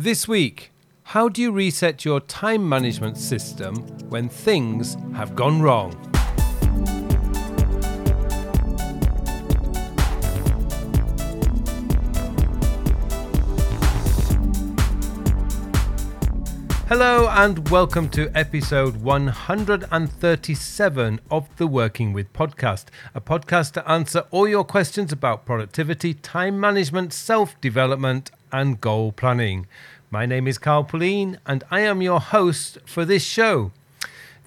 This week, how do you reset your time management system when things have gone wrong? Hello and welcome to episode 137 of the Working With podcast, a podcast to answer all your questions about productivity, time management, self development, and goal planning. My name is Carl Pullein and I am your host for this show.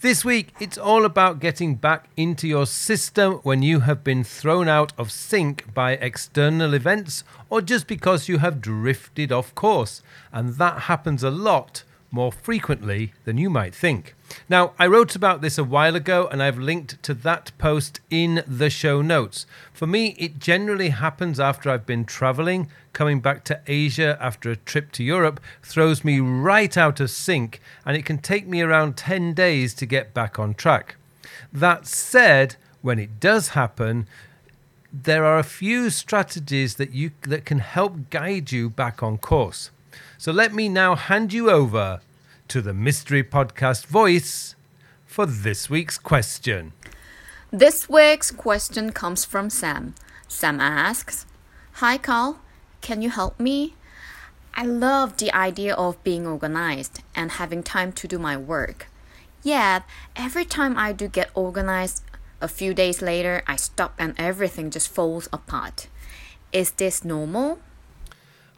This week, it's all about getting back into your system when you have been thrown out of sync by external events or just because you have drifted off course. And that happens a lot more frequently than you might think. Now, I wrote about this a while ago and I've linked to that post in the show notes. For me, it generally happens after I've been traveling. Coming back to Asia after a trip to Europe throws me right out of sync, and it can take me around 10 days to get back on track. That said, when it does happen, there are a few strategies that you that can help guide you back on course. So let me now hand you over to the Mystery Podcast voice for this week's question. This week's question comes from Sam. Sam asks, Hi Carl, can you help me? I love the idea of being organized and having time to do my work. Yet, every time I do get organized, a few days later I stop and everything just falls apart. Is this normal?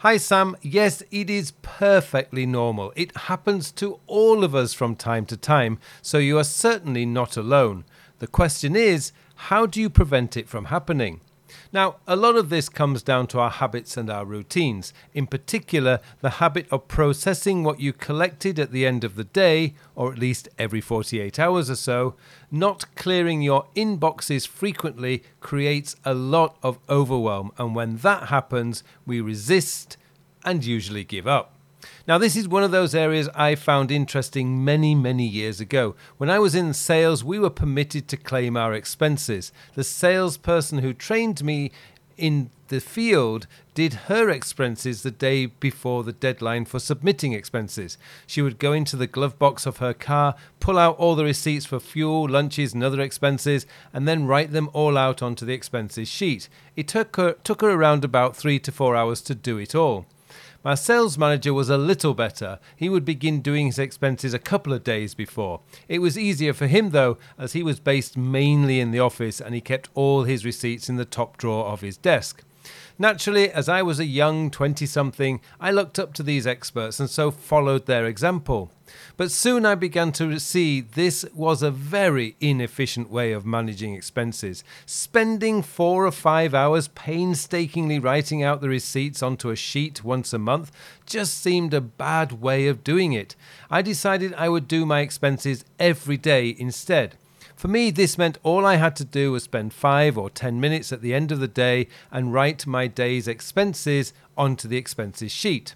Hi, Sam. Yes, it is perfectly normal. It happens to all of us from time to time, so you are certainly not alone. The question is, how do you prevent it from happening? Now, a lot of this comes down to our habits and our routines, in particular, the habit of processing what you collected at the end of the day, or at least every 48 hours or so. Not clearing your inboxes frequently creates a lot of overwhelm, and when that happens, we resist and usually give up. Now, this is one of those areas I found interesting many, many years ago. When I was in sales, we were permitted to claim our expenses. The salesperson who trained me in the field did her expenses the day before the deadline for submitting expenses. She would go into the glove box of her car, pull out all the receipts for fuel, lunches, and other expenses, and then write them all out onto the expenses sheet. It took her, took her around about three to four hours to do it all. My sales manager was a little better. He would begin doing his expenses a couple of days before. It was easier for him though, as he was based mainly in the office and he kept all his receipts in the top drawer of his desk. Naturally, as I was a young 20 something, I looked up to these experts and so followed their example. But soon I began to see this was a very inefficient way of managing expenses. Spending four or five hours painstakingly writing out the receipts onto a sheet once a month just seemed a bad way of doing it. I decided I would do my expenses every day instead. For me, this meant all I had to do was spend five or ten minutes at the end of the day and write my day's expenses onto the expenses sheet.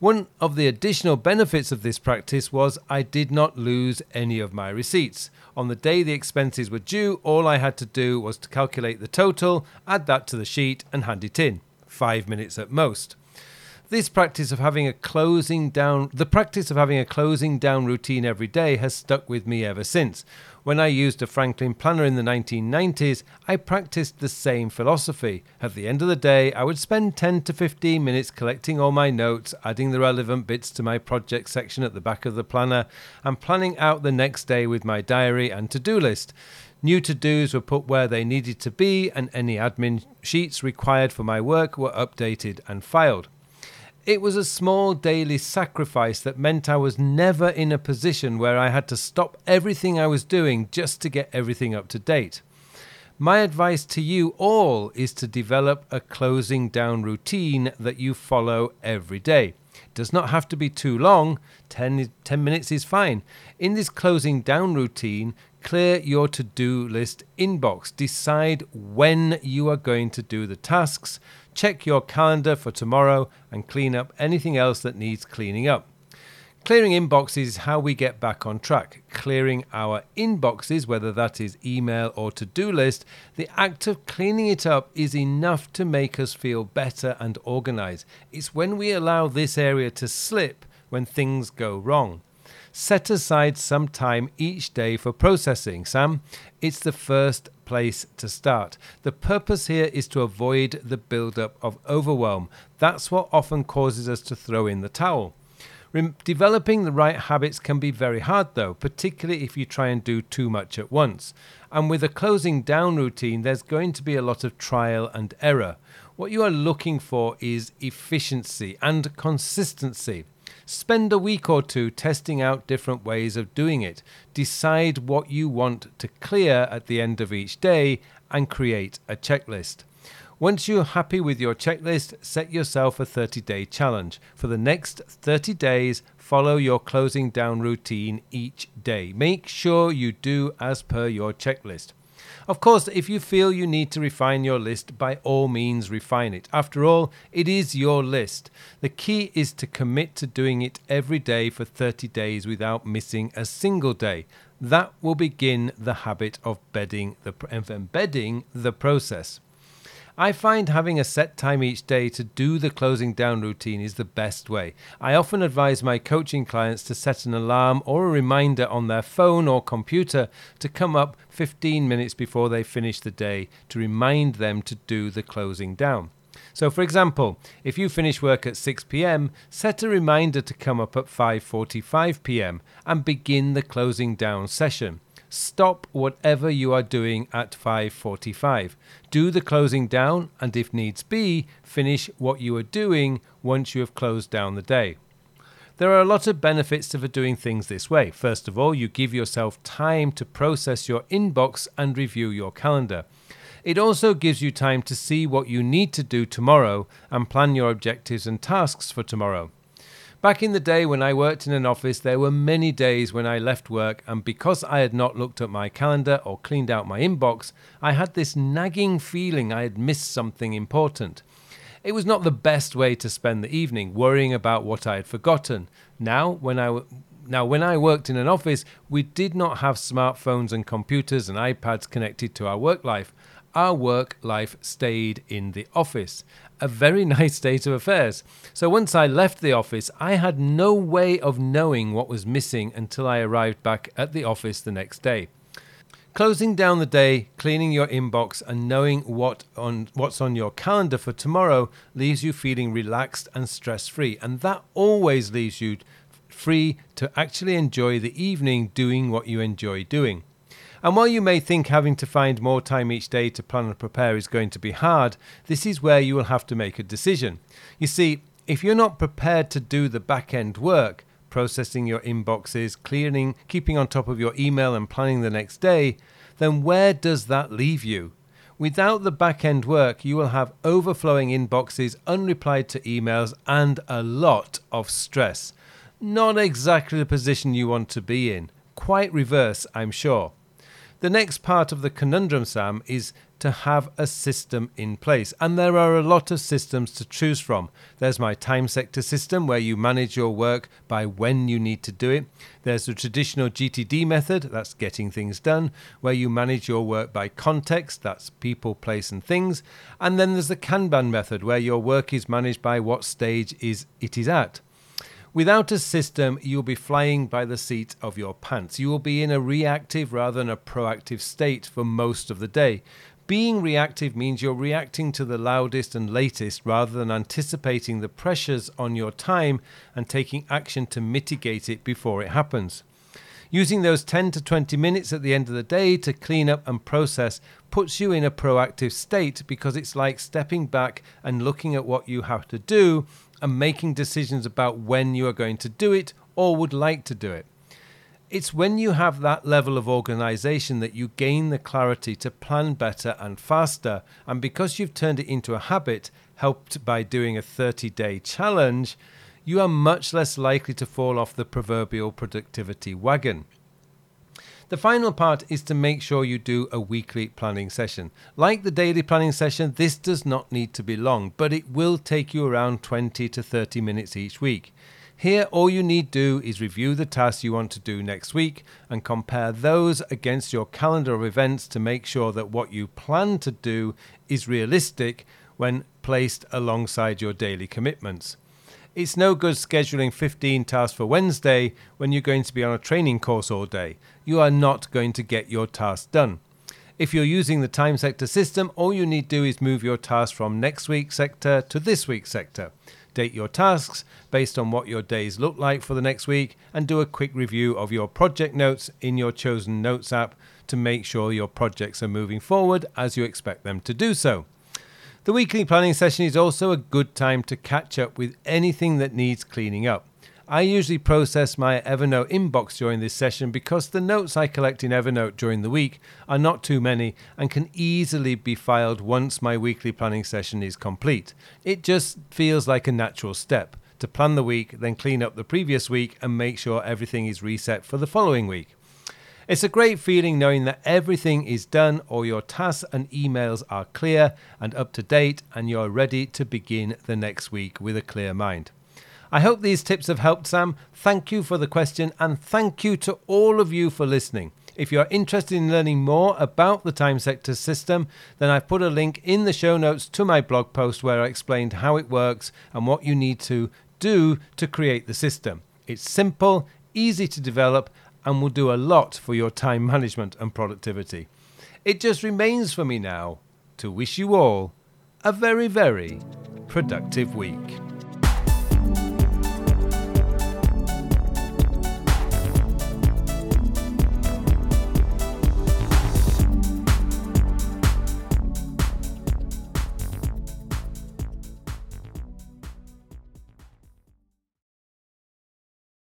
One of the additional benefits of this practice was I did not lose any of my receipts. On the day the expenses were due, all I had to do was to calculate the total, add that to the sheet, and hand it in. Five minutes at most. This practice of having a closing down, the practice of having a closing down routine every day has stuck with me ever since. When I used a Franklin planner in the 1990s, I practiced the same philosophy. At the end of the day, I would spend 10 to 15 minutes collecting all my notes, adding the relevant bits to my project section at the back of the planner, and planning out the next day with my diary and to do list. New to dos were put where they needed to be, and any admin sheets required for my work were updated and filed. It was a small daily sacrifice that meant I was never in a position where I had to stop everything I was doing just to get everything up to date. My advice to you all is to develop a closing down routine that you follow every day. It does not have to be too long, 10, 10 minutes is fine. In this closing down routine, clear your to do list inbox. Decide when you are going to do the tasks Check your calendar for tomorrow and clean up anything else that needs cleaning up. Clearing inboxes is how we get back on track. Clearing our inboxes, whether that is email or to do list, the act of cleaning it up is enough to make us feel better and organized. It's when we allow this area to slip when things go wrong. Set aside some time each day for processing, Sam. It's the first place to start. The purpose here is to avoid the build-up of overwhelm. That's what often causes us to throw in the towel. Developing the right habits can be very hard, though, particularly if you try and do too much at once. And with a closing down routine, there's going to be a lot of trial and error. What you are looking for is efficiency and consistency. Spend a week or two testing out different ways of doing it. Decide what you want to clear at the end of each day and create a checklist. Once you're happy with your checklist, set yourself a 30 day challenge. For the next 30 days, follow your closing down routine each day. Make sure you do as per your checklist. Of course, if you feel you need to refine your list, by all means refine it. After all, it is your list. The key is to commit to doing it every day for 30 days without missing a single day. That will begin the habit of bedding the, embedding the process. I find having a set time each day to do the closing down routine is the best way. I often advise my coaching clients to set an alarm or a reminder on their phone or computer to come up 15 minutes before they finish the day to remind them to do the closing down. So for example, if you finish work at 6 p.m., set a reminder to come up at 5:45 p.m. and begin the closing down session. Stop whatever you are doing at 5:45. Do the closing down and if needs be, finish what you are doing once you have closed down the day. There are a lot of benefits to doing things this way. First of all, you give yourself time to process your inbox and review your calendar. It also gives you time to see what you need to do tomorrow and plan your objectives and tasks for tomorrow. Back in the day when I worked in an office, there were many days when I left work, and because I had not looked at my calendar or cleaned out my inbox, I had this nagging feeling I had missed something important. It was not the best way to spend the evening, worrying about what I had forgotten. Now, when I now, when I worked in an office, we did not have smartphones and computers and iPads connected to our work life. Our work life stayed in the office a very nice state of affairs. So once I left the office, I had no way of knowing what was missing until I arrived back at the office the next day. Closing down the day, cleaning your inbox, and knowing what on, what's on your calendar for tomorrow leaves you feeling relaxed and stress free. And that always leaves you free to actually enjoy the evening doing what you enjoy doing. And while you may think having to find more time each day to plan and prepare is going to be hard, this is where you will have to make a decision. You see, if you're not prepared to do the back end work, processing your inboxes, clearing, keeping on top of your email, and planning the next day, then where does that leave you? Without the back end work, you will have overflowing inboxes, unreplied to emails, and a lot of stress. Not exactly the position you want to be in. Quite reverse, I'm sure. The next part of the conundrum, Sam, is to have a system in place. And there are a lot of systems to choose from. There's my time sector system where you manage your work by when you need to do it. There's the traditional GTD method, that's getting things done, where you manage your work by context, that's people, place, and things. And then there's the Kanban method where your work is managed by what stage is it is at. Without a system, you'll be flying by the seat of your pants. You will be in a reactive rather than a proactive state for most of the day. Being reactive means you're reacting to the loudest and latest rather than anticipating the pressures on your time and taking action to mitigate it before it happens. Using those 10 to 20 minutes at the end of the day to clean up and process puts you in a proactive state because it's like stepping back and looking at what you have to do and making decisions about when you are going to do it or would like to do it. It's when you have that level of organization that you gain the clarity to plan better and faster. And because you've turned it into a habit, helped by doing a 30 day challenge, you are much less likely to fall off the proverbial productivity wagon. The final part is to make sure you do a weekly planning session. Like the daily planning session, this does not need to be long, but it will take you around 20 to 30 minutes each week. Here, all you need to do is review the tasks you want to do next week and compare those against your calendar of events to make sure that what you plan to do is realistic when placed alongside your daily commitments. It's no good scheduling 15 tasks for Wednesday when you're going to be on a training course all day. You are not going to get your tasks done. If you're using the time sector system, all you need to do is move your task from next week's sector to this week's sector. Date your tasks based on what your days look like for the next week and do a quick review of your project notes in your chosen notes app to make sure your projects are moving forward as you expect them to do so. The weekly planning session is also a good time to catch up with anything that needs cleaning up. I usually process my Evernote inbox during this session because the notes I collect in Evernote during the week are not too many and can easily be filed once my weekly planning session is complete. It just feels like a natural step to plan the week, then clean up the previous week and make sure everything is reset for the following week. It's a great feeling knowing that everything is done, all your tasks and emails are clear and up to date, and you're ready to begin the next week with a clear mind. I hope these tips have helped, Sam. Thank you for the question, and thank you to all of you for listening. If you're interested in learning more about the time sector system, then I've put a link in the show notes to my blog post where I explained how it works and what you need to do to create the system. It's simple, easy to develop, and will do a lot for your time management and productivity. It just remains for me now to wish you all a very, very productive week.